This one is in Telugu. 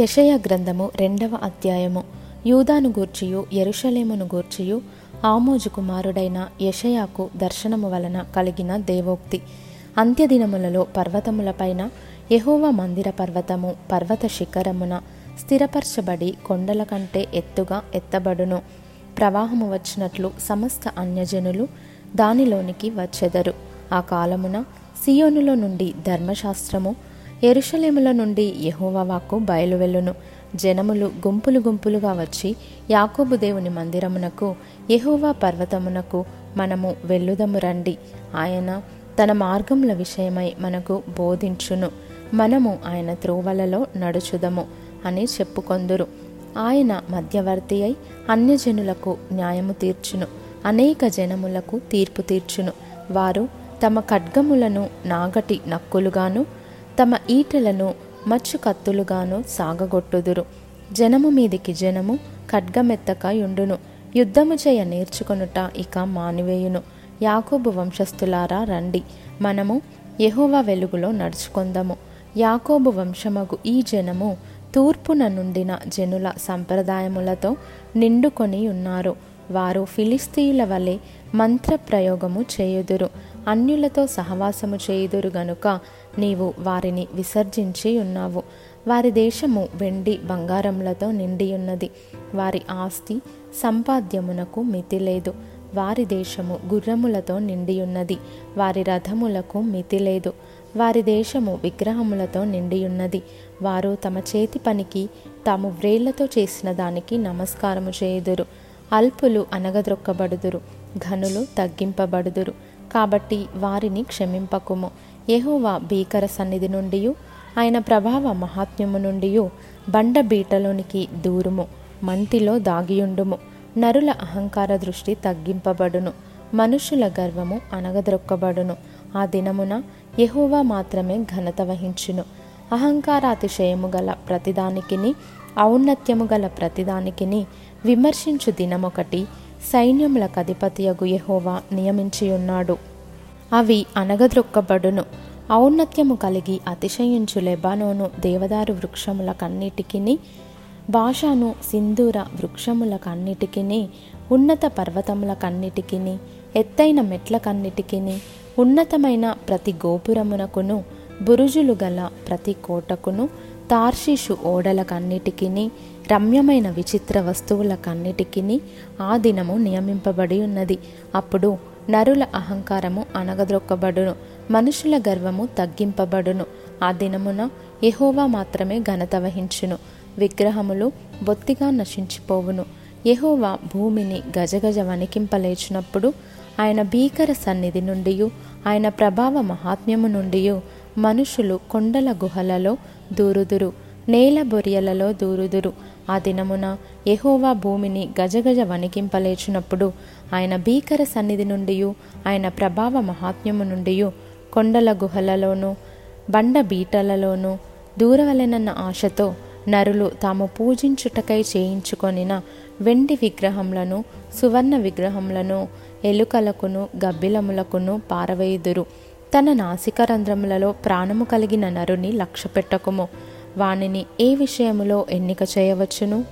యషయ గ్రంథము రెండవ అధ్యాయము. యూదాను గూర్చియు ఎరుషలేమును గూర్చియు ఆమోజు కుమారుడైన యషయాకు దర్శనము వలన కలిగిన దేవోక్తి. అంత్యదినములలో పర్వతములపైన యహోవ మందిర పర్వతము పర్వత శిఖరమున స్థిరపరచబడి కొండల కంటే ఎత్తుగా ఎత్తబడును. ప్రవాహము వచ్చినట్లు సమస్త అన్యజనులు దానిలోనికి వచ్చెదరు. ఆ కాలమున సియోనులో నుండి ధర్మశాస్త్రము ఎరుషలేముల నుండి యహోవాకు వాక్కు బయలువెళ్ళును. జనములు గుంపులు గుంపులుగా వచ్చి యాకోబు దేవుని మందిరమునకు యహోవా పర్వతమునకు మనము వెళ్ళుదము రండి. ఆయన తన మార్గముల విషయమై మనకు బోధించును. మనము ఆయన త్రోవలలో నడుచుదము అని చెప్పుకొందురు. ఆయన మధ్యవర్తి అయి అన్యజనులకు న్యాయము తీర్చును. అనేక జనములకు తీర్పు తీర్చును. వారు తమ ఖడ్గములను నాగటి నక్కులుగాను తమ ఈటలను మచ్చు కత్తులుగాను సాగగొట్టుదురు. జనము మీదికి జనము ఖడ్గమెత్తక యుండును యుద్ధము చేయ నేర్చుకొనుట ఇక మానివేయును. యాకోబు వంశస్థులారా రండి. మనము యహోవ వెలుగులో నడుచుకొందము. యాకోబు వంశమగు ఈ జనము తూర్పున నుండిన జనుల సంప్రదాయములతో నిండుకొని ఉన్నారు వారు ఫిలిస్తీయుల వలె మంత్రప్రయోగము చేయుదురు అన్యులతో సహవాసము చేయుదురు గనుక నీవు వారిని విసర్జించి ఉన్నావు. వారి దేశము వెండి బంగారములతో నిండి ఉన్నది. వారి ఆస్తి సంపాద్యమునకు మితి లేదు. వారి దేశము గుర్రములతో నిండి ఉన్నది. వారి రథములకు మితి లేదు. వారి దేశము విగ్రహములతో నిండి ఉన్నది. వారు తమ చేతి పనికి తాము వ్రేళ్ళతో చేసిన దానికి నమస్కారము చేయుదురు. అల్పులు అనగద్రొక్కబడుదురు ఘనులు తగ్గింపబడుదురు. కాబట్టి వారిని క్షమింపకుము. యెహోవా భీకర సన్నిధి నుండి ఆయన ప్రభావ మహాత్మ్యము నుండి బండ బీటలోనికి దూరుము మంటిలో దాగియుండుము. నరుల అహంకార దృష్టి తగ్గింపబడును మనుషుల గర్వము అనగద్రొక్కబడును ఆ దినమున యెహోవా మాత్రమే ఘనత వహించును. అహంకారాతిశయము గల ప్రతిదానికిని ఔన్నత్యము గల ప్రతిదానికిని విమర్శించు దినమొకటి సైన్యములకు అధిపతియగు యహోవా నియమించి ఉన్నాడు అవి అనగద్రొక్కబడును ఔన్నత్యము కలిగి అతిశయించు లెబానోను దేవదారు వృక్షముల కన్నిటికిని భాషను సింధూర వృక్షముల కన్నిటికిని ఉన్నత పర్వతముల కన్నిటికిని ఎత్తైన మెట్ల కన్నిటికిని ఉన్నతమైన ప్రతి గోపురమునకును బురుజులు గల ప్రతి కోటకును తార్షీషు ఓడలకన్నిటికిని రమ్యమైన విచిత్ర వస్తువులకన్నిటికిని ఆ దినము నియమింపబడి ఉన్నది. అప్పుడు నరుల అహంకారము అనగద్రొక్కబడును మనుషుల గర్వము తగ్గింపబడును. ఆ దినమున ఎహోవా మాత్రమే ఘనత వహించును విగ్రహములు బొత్తిగా నశించిపోవును. ఎహోవా భూమిని గజగజ వణికింపలేచినప్పుడు ఆయన భీకర సన్నిధి నుండి ఆయన ప్రభావ మహాత్మ్యము నుండి మనుషులు కొండల గుహలలో దూరుదురు. నేల బొరియలలో దూరుదురు. ఆ దినమున యహోవా భూమిని గజగజ వణికింపలేచినప్పుడు ఆయన భీకర సన్నిధి నుండి ఆయన ప్రభావ మహాత్మ్యము నుండి కొండల గుహలలోనూ బండ బీటలలోనూ దూరవలెనన్న ఆశతో నరులు తాము పూజించుటకై చేయించుకొనిన వెండి విగ్రహములను సువర్ణ విగ్రహములను ఎలుకలకును గబ్బిలములకును పారవేయుదురు. తన నాసికరంధ్రములలో ప్రాణము కలిగిన నరుని లక్ష్యపెట్టకుము. వానిని ఏ విషయములో ఎన్నిక చేయవచ్చును?